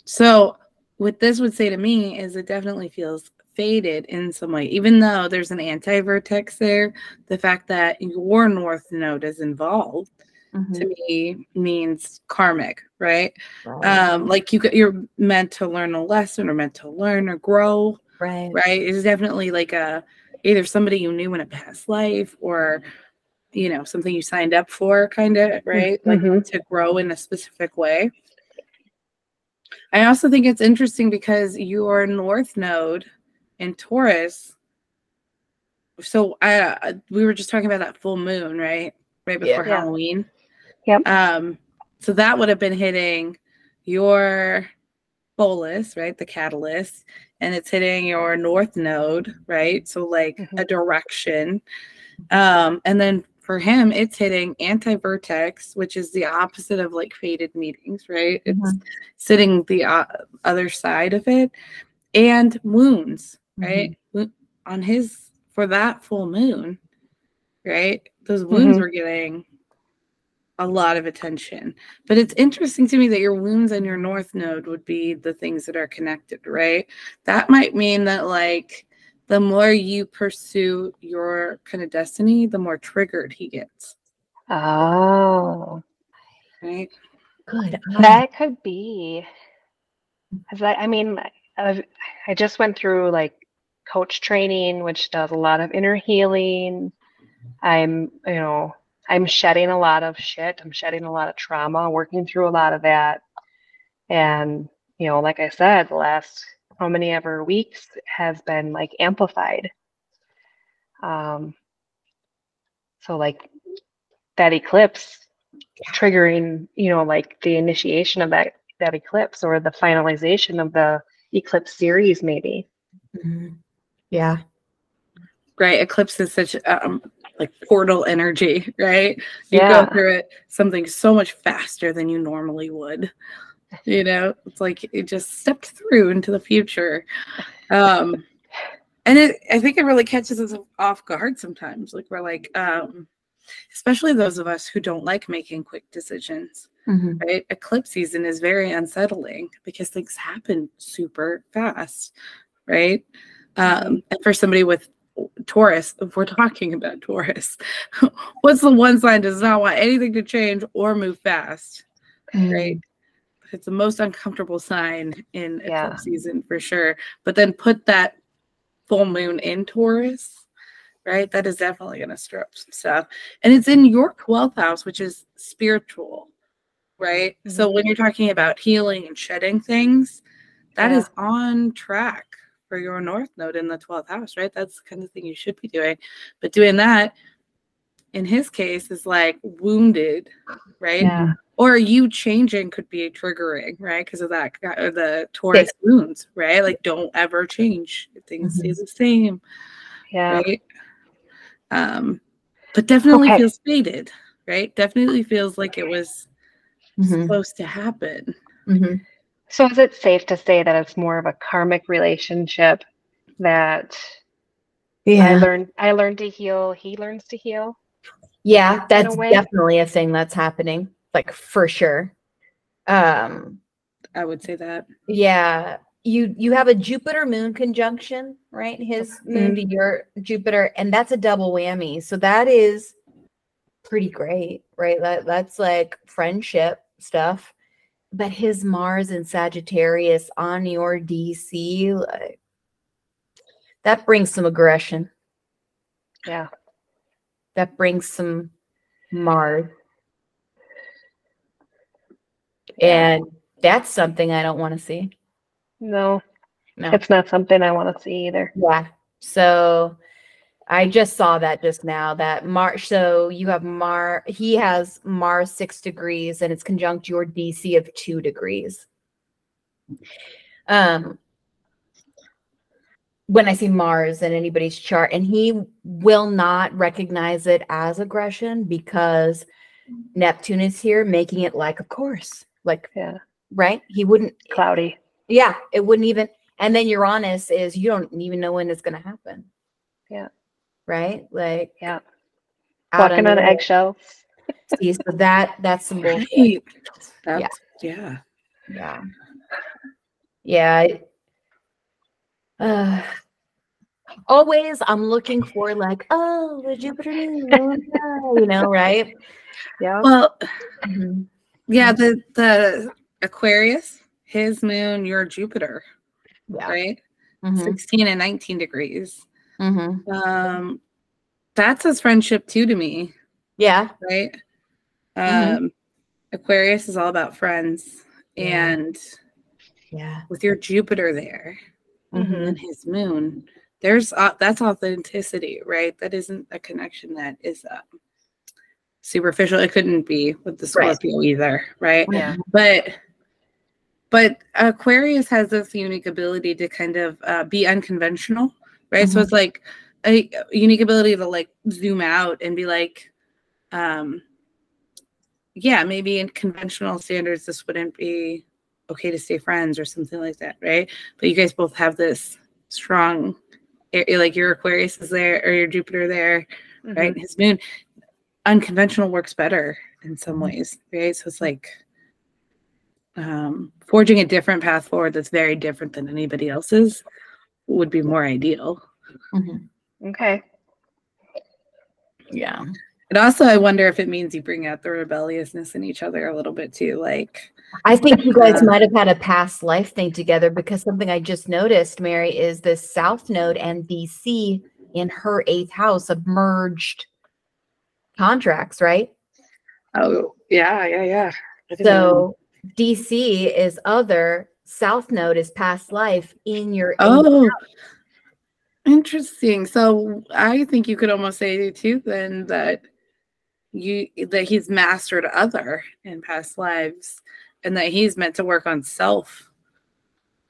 So what this would say to me is it definitely feels fated in some way, even though there's an anti-vertex there. The fact that your North Node is involved Mhm. to me means karmic, right? Right. Um, like you you're meant to learn a lesson or meant to learn or grow right. right it's definitely like a either somebody you knew in a past life or you know something you signed up for kind of right like Mhm. to grow in a specific way i also think it's interesting because your north node in taurus so i I- we were just talking about that full moon right? Right before Yeah. halloween. Yep. um so that would have been hitting your Pholus right? The catalyst and it's hitting your north node right? So like a Mhm. direction. Um and then for him it's hitting anti-vertex which is the opposite of like fated meetings right? It's sitting the uh, other side of it. And wounds right? Wo- on his for that full moon right? Those wounds Mhm. were getting a lot of attention. But it's interesting to me that your wounds and your north node would be the things that are connected right? That might mean that like the more you pursue your kind of destiny the more triggered he gets. Oh, right? Good. that could be. I, mean, i I just went through like coach training, which does a lot of inner healing. I'm, you know, I'm shedding a lot of shit. I'm shedding a lot of trauma, working through a lot of that. And, you know, like I said, the last how many ever weeks has been like amplified. Um, so like that eclipse triggering, you know, like the initiation of that that eclipse or the finalization of the eclipse series maybe. Mhm. Yeah. right eclipse is such um like portal energy right you Yeah. go through it something so much faster than you normally would you know it's like it just stepped through into the future um and it i think it really catches us off guard sometimes like we're like um especially those of us who don't like making quick decisions Mhm. right? Eclipse season is very unsettling because things happen super fast, right? Um, and for somebody with Taurus, if we're talking about Taurus, what's the one sign does not want anything to change or move fast? Right. It's the most uncomfortable sign in Yeah. season for sure. But then put that full moon in Taurus, right? That is definitely going to stir up some stuff. And it's in your 12th house, which is spiritual, right? So when you're talking about healing and shedding things, that Yeah. is on track for your North Node in the 12th house, right? That's the kind of thing you should be doing. But doing that in his case is like wounded, right? Yeah. Or you changing could be triggering, right? Because of that, uh, the Taurus wounds, right? Like, don't ever change. Things stay Mhm. the same, Yeah. right? Um, but definitely Okay. feels fated, right? Definitely feels like it was Mhm. supposed to happen. Mhm. So is it safe to say that it's more of a karmic relationship that I Yeah. learned I learned to heal, he learns to heal? Yeah, that's way. definitely a thing that's happening, like for sure. Um, I would say that. yeah, you you have a Jupiter moon conjunction, right? His moon to your Jupiter, and that's a double whammy. So that is pretty great, right? That that's like friendship stuff. But his Mars and Sagittarius on your DC, like uh, that brings some aggression. Yeah. That brings some Mars. And that's something I don't want to see. No, No. it's not something I want to see either. Yeah. So I just saw that just now that Mars. So you have Mar, he has Mars six degrees and it's conjunct your DC of two degrees. Um, when I see Mars in anybody's chart, and he will not recognize it as aggression because Neptune is here, making it like, of course, like, Yeah. right? He wouldn't, Cloudy. yeah, it wouldn't even. And then Uranus is you don't even know when it's going to happen. Yeah. Right? Like Yeah. out Walking on the- eggshells. See, so that that's some bullshit. Right. That's, yeah. Yeah. Yeah. I- Uh, always I'm looking for like, oh, the Jupiter moon, you know, right? Yeah. Well, Mhm. yeah, the the Aquarius, his moon, your Jupiter, Yeah. right? Mhm. 16 and 19 degrees. Mhm. Um that says friendship too to me, Yeah. right? Mhm. Um Aquarius is all about friends Yeah. and Yeah. with your Jupiter there Mhm. and his moon, there's uh, that's authenticity, right? That isn't a connection that is um, superficial. It couldn't be with the Right. Scorpio either, right? Yeah. But but Aquarius has this unique ability to kind of uh, be unconventional, right? So Mhm. it's like a unique ability to like zoom out and be like, um, yeah, maybe in conventional standards, this wouldn't be okay to stay friends or something like that, right? But you guys both have this strong, like your Aquarius is there or your Jupiter there, Mm-hmm. right? His moon, unconventional works better in some Mhm. ways, right? So it's like um, forging a different path forward that's very different than anybody else's would be more ideal. Mhm. Okay. Yeah. And also, I wonder if it means you bring out the rebelliousness in each other a little bit too. Like, I think you guys Uh, might have had a past life thing together because something I just noticed, Mary, is this South Node and DC in her eighth house of merged contracts, right? oh yeah, yeah, yeah. I know. So DC is other, South Node is past life in your eighth oh, interesting. So I think you could almost say too then that you that he's mastered other in past lives, and that he's meant to work on self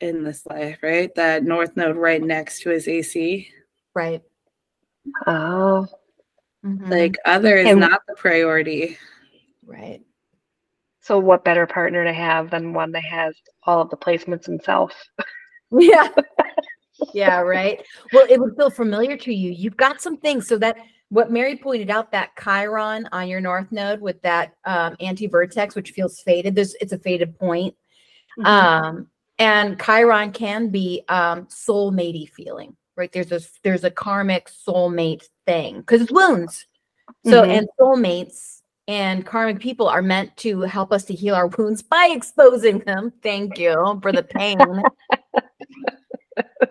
in this life, right? That North Node right next to his AC. right? Oh. Mhm. Like other is And- not the priority. right. So what better partner to have than one that has all of the placements himself? Yeah. yeah, right. Well, it would feel familiar to you. You've got some things. So that what Mary pointed out, that Chiron on your north node with that um, anti-vertex, which feels fated. There's it's a fated point. Mhm. Um, and Chiron can be um soulmatey feeling, right? There's a there's a karmic soulmate thing because it's wounds. So Mhm. and soulmates and karmic people are meant to help us to heal our wounds by exposing them. Thank you for the pain.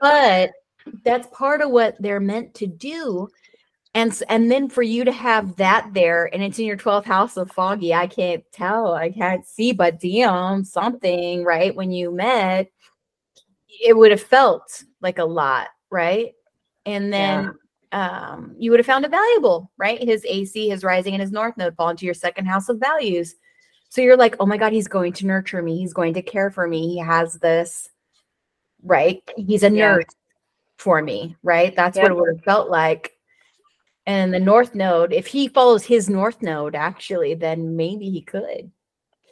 but that's part of what they're meant to do. And and then for you to have that there and it's in your 12th house of foggy, I can't tell, I can't see, but damn, something, right? When you met, it would have felt like a lot, right? And then um, you would have found it valuable, right? His AC, his rising, and his north node fall into your second house of values. So you're like, oh my God, he's going to nurture me. He's going to care for me. He has this, right? He's a Yeah. nurse for me, right? That's what it would have felt like. And the north node, if he follows his north node, actually, then maybe he could.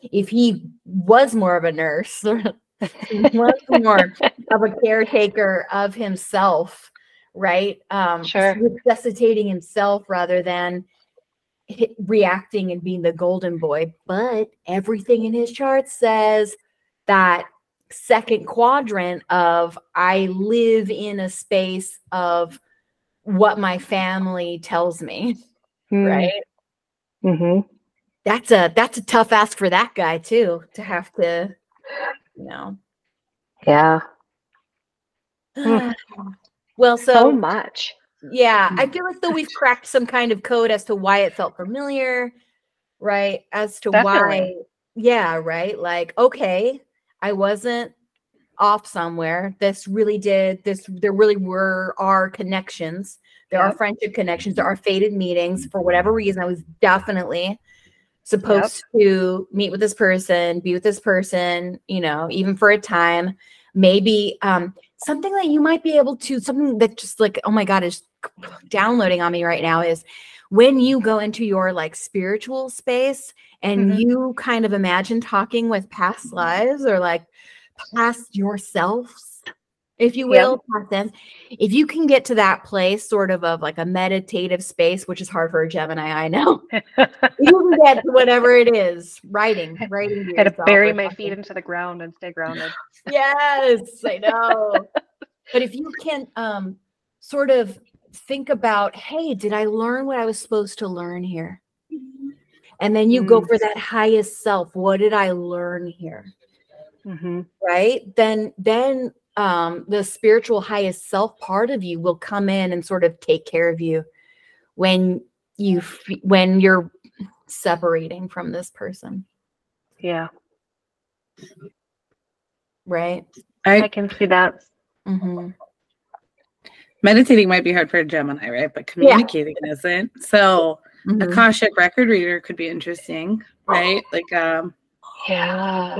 If he was more of a nurse, was more of a caretaker of himself, right? Um, Sure. resuscitating himself rather than reacting and being the golden boy. But everything in his chart says that second quadrant of I live in a space of what my family tells me, right? Mm-hmm. That's a that's a tough ask for that guy too to have to, you know. Yeah. Mm. well, So so much. yeah, I feel like though we've cracked some kind of code as to why it felt familiar, right? As to why, yeah, right. Like, okay, I wasn't off somewhere. This really did. This there really were are connections. There are friendship connections. There are fated meetings for whatever reason. I was definitely supposed to meet with this person, be with this person, you know, even for a time. Maybe um, something that you might be able to, something that just like, oh my God, is downloading on me right now is when you go into your like spiritual space and Mhm. you kind of imagine talking with past lives or like past yourselves, if you will, them. If you can get to that place, sort of of like a meditative space, which is hard for a Gemini, I know. you can get to whatever it is, writing, writing. to Had to bury my feet into the ground and stay grounded. Yes, I know. but if you can um sort of think about, hey, did I learn what I was supposed to learn here? And then you go Mm. for that highest self. What did I learn here? Mm-hmm. Right? Then then um the spiritual highest self part of you will come in and sort of take care of you when you when you're separating from this person, Yeah, right? I can see that. hmm Meditating might be hard for a Gemini, right? But communicating isn't. So Mm-hmm. Akashic record reader could be interesting, right? Like um Yeah.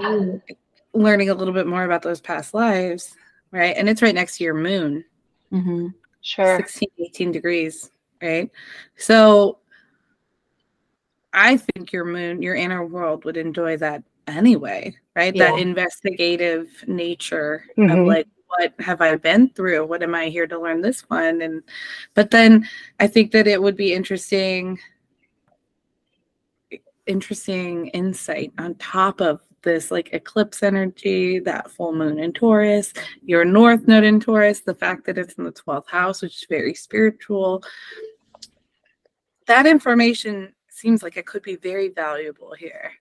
learning a little bit more about those past lives, right? And it's right next to your moon, hmm Sure. 16, 18 degrees, right? So I think your moon, your inner world would enjoy that anyway, right? That investigative nature Mhm. of like, what have I been through? What am I here to learn this one? And, but then I think that it would be interesting, interesting insight on top of this like eclipse energy, that full moon in Taurus, your north node in Taurus, the fact that it's in the 12th house, which is very spiritual. That information seems like it could be very valuable here,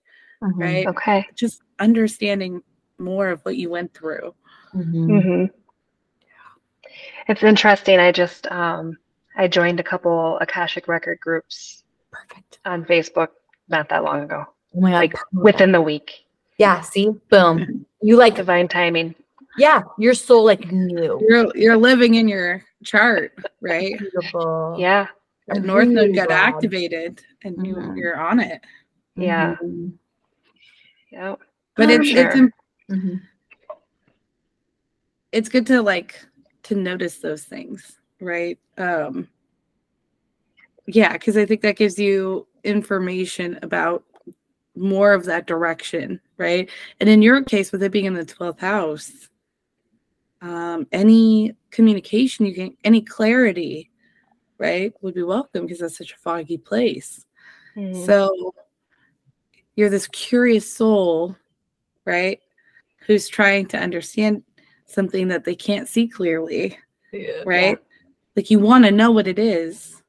Mm-hmm. right? Okay. Just understanding more of what you went through. Mm-hmm. hmm It's interesting. I just um I joined a couple Akashic record groups Perfect. on Facebook not that long ago. Oh my god. Like perfect. within the week. Yeah, see? Boom. You like Divine timing. yeah, your soul like knew. You're you're living in your chart, right? Beautiful. Yeah. That north node got broad. activated and you Mhm. you're on it. Yeah. Mhm. Yeah. But Oh, it's it's sure. im- Mhm. it's good to like to notice those things, right? Um yeah, because I think that gives you information about more of that direction, right? And in your case, with it being in the 12th house, um, any communication you can, any clarity, right, would be welcome because that's such a foggy place. Mhm. So you're this curious soul, right? Who's trying to understand something that they can't see clearly. Yeah. right? Like you want to know what it is,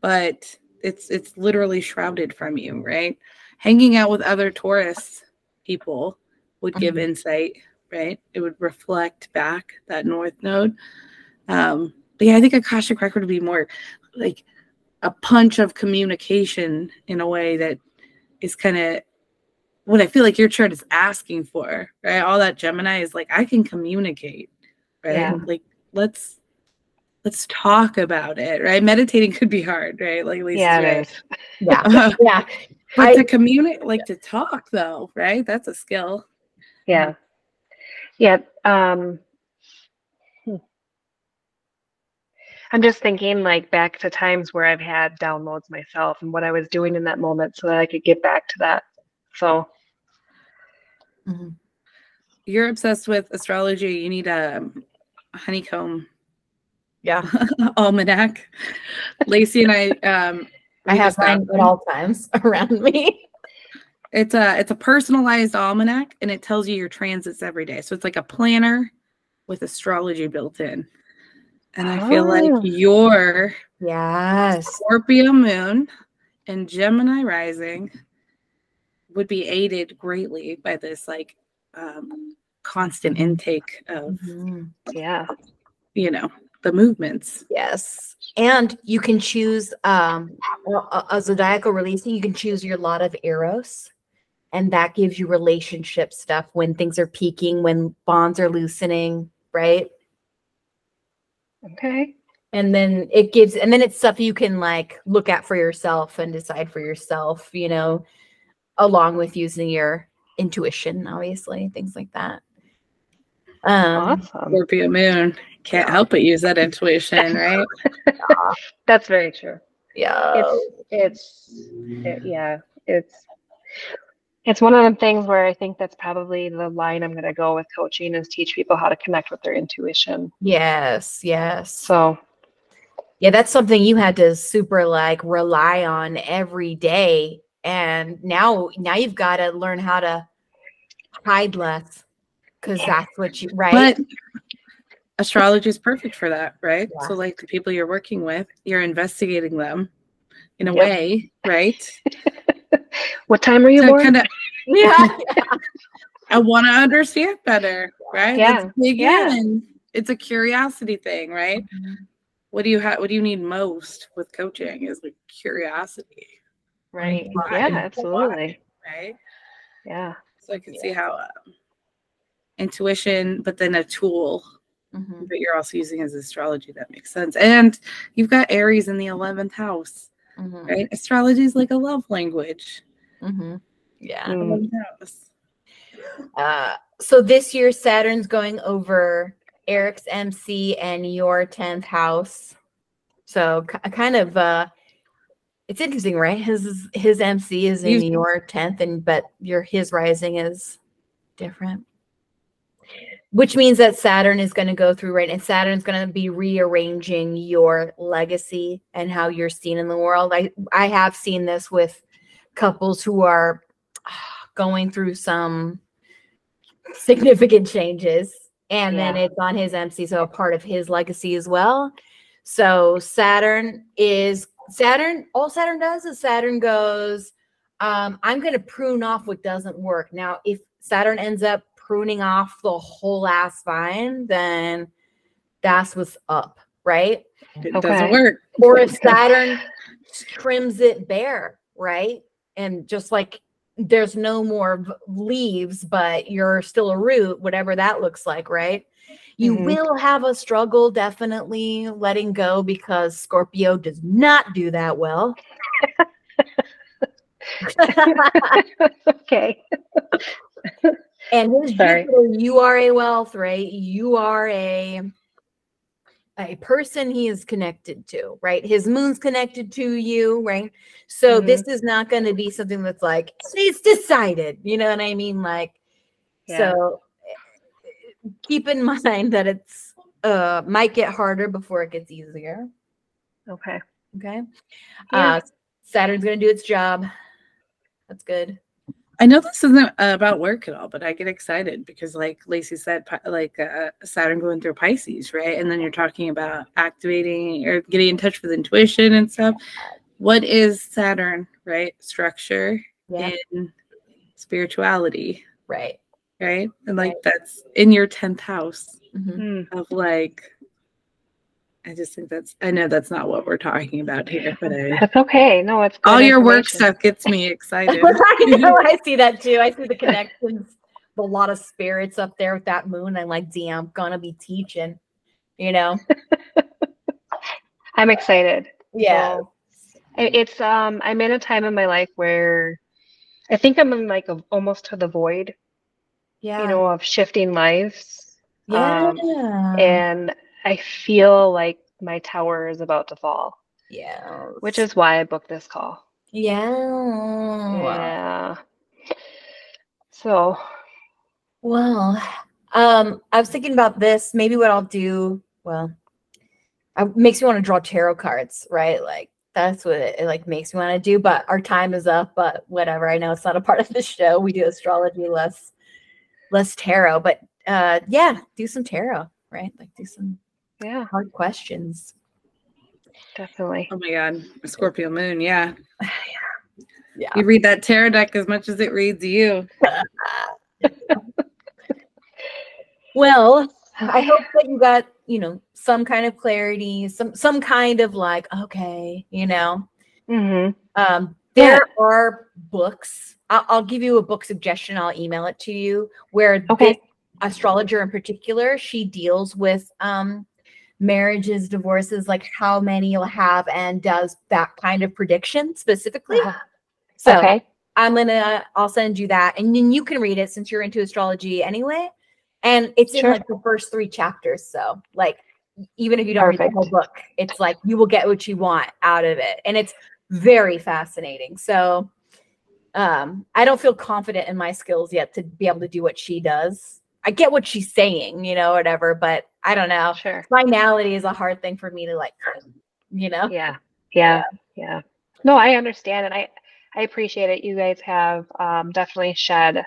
but it's it's literally shrouded from you, right? Hanging out with other Taurus people would give Mhm. insight, right? It would reflect back that north node. Um, but yeah, I think Akashic record would be more like a punch of communication in a way that is kind of what I feel like your chart is asking for, right? All that Gemini is like, I can communicate, right? Yeah. Like, let's let's talk about it, right? Meditating could be hard, right? Like Lisa Yeah, is. Yeah. Yeah. But I- to communicate, like to talk though, right? That's a skill. Yeah. Yeah. Um, hmm. I'm just thinking like back to times where I've had downloads myself and what I was doing in that moment so that I could get back to that. So, Mhm. You're obsessed with astrology. You need a honeycomb Yeah. almanac. Lacey and I um I have mine at all times around me. It's a it's a personalized almanac and it tells you your transits every day. So it's like a planner with astrology built in. And I feel Oh. like your Yes. Scorpio moon and Gemini rising would be aided greatly by this like um constant intake of, Mhm. yeah. you know, the movements. Yes. And you can choose um a, a- a zodiacal releasing, you can choose your lot of eros. And that gives you relationship stuff when things are peaking, when bonds are loosening, right? Okay. And then it gives, and then it's stuff you can like look at for yourself and decide for yourself, you know, along with using your intuition, obviously, things like that. Um, Awesome. Scorpio moon can't help but use that intuition, right? That's very true. yeah. It's, it's, it- yeah, it's, it's one of them things where I think that's probably the line I'm going to go with coaching is teach people how to connect with their intuition. yes. Yes. So, Yeah, that's something you had to super like rely on every day. And now now you've got to learn how to hide less because that's what you right. But astrology is perfect for that, right? Yeah. So like the people you're working with, you're investigating them in a Yep. way, right? what time are you To born? kind of yeah. I want to understand better, right? Yeah, yeah. in. It's a curiosity thing, right? What do you have? What do you need most with coaching? Is like curiosity, Right. yeah, Why? absolutely. right? Yeah. So I can see how um, intuition, but then a tool Mhm. that you're also using as astrology that makes sense. And you've got Aries in the eleventh house, Mhm. right? Astrology is like a love language. Mhm. Yeah. Mm. 11th house. Uh, so this year Saturn's going over Eric's MC and your 10th house. So ki- kind of uh it's interesting, right? His his MC is in He's- your 10th and but your his rising is different. Which means that Saturn is going to go through right and Saturn's going to be rearranging your legacy and how you're seen in the world. I I have seen this with couples who are going through some significant changes and then it's on his MC so a part of his legacy as well. So Saturn is Saturn all Saturn does is Saturn goes um I'm going to prune off what doesn't work. Now if Saturn ends up pruning off the whole ass vine then that's what's up, right? It Okay. doesn't work. or if Saturn trims it bare, right? And just like there's no more leaves, but you're still a root, whatever that looks like, right? You Mhm. will have a struggle definitely letting go because Scorpio does not do that well. okay. and his. Jupiter, you are a wealth, right? You are a a person he is connected to, right? His moon's connected to you, right? So Mhm. this is not going to be something that's like it's decided, you know what I mean? Like, Yeah. so eh, keep in mind that it's uh might get harder before it gets easier. Okay. Okay. Yeah. Uh Saturn's gonna do its job. That's good. I know this isn't about work at all, but I get excited because, like Lacey said, like uh, Saturn going through Pisces, right? And then you're talking about activating or getting in touch with intuition and stuff. What is Saturn, right? Structure Yeah. in spirituality, Right. right? And like Right. that's in your 10th house Mhm. Mm. of like, I just think that's, I know that's not what we're talking about here, but I, That's okay. No, it's good all your work stuff gets me excited. We're I know. I see that too. I see the connections. A lot of spirits up there with that moon. I'm like, damn, I'm gonna be teaching. You know? I'm excited. Yeah. So, it's um I'm in a time in my life where I think I'm in like a, almost to the void, Yeah. you know, of shifting lives. yeah. um, And I feel like my tower is about to fall, yeah. which is why I booked this call. yeah. Yeah. So, Well, um, I was thinking about this. Maybe what I'll do, well, it makes me want to draw tarot cards, right? Like that's what it, it like makes me want to do. But our time is up. But whatever. I know it's not a part of the show. We do astrology, less, less tarot. But uh, yeah, do some tarot, right? Like do some yeah, hard questions. definitely. Oh my God, Scorpio moon. Yeah. Yeah. You read that tarot deck as much as it reads you. Well, I hope that you got, you know, some kind of clarity, some some kind of like, okay, you know, hmm Um, Yeah. there are books. I'll, I'll give you a book suggestion. I'll email it to you. Where Okay. this astrologer in particular, she deals with um, marriages, divorces, like how many you'll have, and does that kind of prediction specifically. So okay. I'm gonna, I'll send you that, and then you can read it since you're into astrology anyway. And it's in like the first three chapters. So like, even if you don't read the whole Perfect. book, it's like you will get what you want out of it, and it's very fascinating. So, um, I don't feel confident in my skills yet to be able to do what she does. I get what she's saying, you know, whatever, but I don't know. Sure. Finality is a hard thing for me to like, you know. Yeah. Yeah. Yeah. No, I understand and I I appreciate it. You guys have um, definitely shed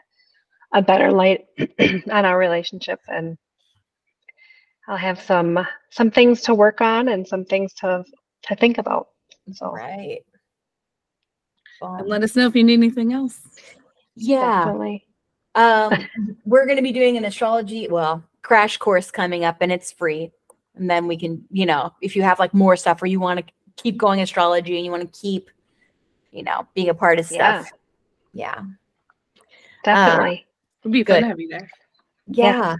a better light on our relationship and I'll have some some things to work on and some things to to think about. So Right. And let us know if you need anything else. Yeah. definitely. Um, we're going to be doing an astrology, well, crash course coming up, and it's free. And then we can, you know, if you have like more stuff, or you want to keep going astrology and you want to keep, you know, being a part of stuff. Yeah. Definitely. It'd be Good. fun to have you there. Yeah.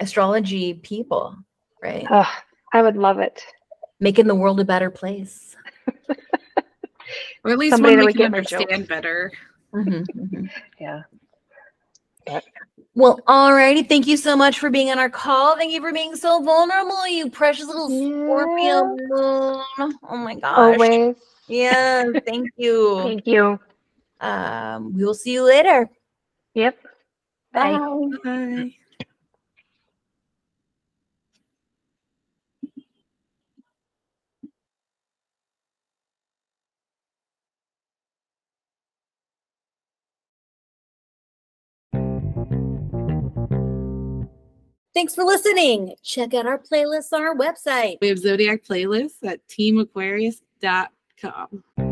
Astrology people, right? oh, I would love it. Making the world a better place. Or at least Somebody one that we can my jokes. understand better. Mhm, mhm. Yeah. Well, alrighty. Thank you so much for being on our call. Thank you for being so vulnerable, you precious little Scorpio moon. Oh my gosh. Always. Yeah, thank you. Thank you. Um, we will see you later. Yep. Bye. Bye. Thanks for listening. Check out our playlists on our website. We have Zodiac playlists at teamaquarius.com.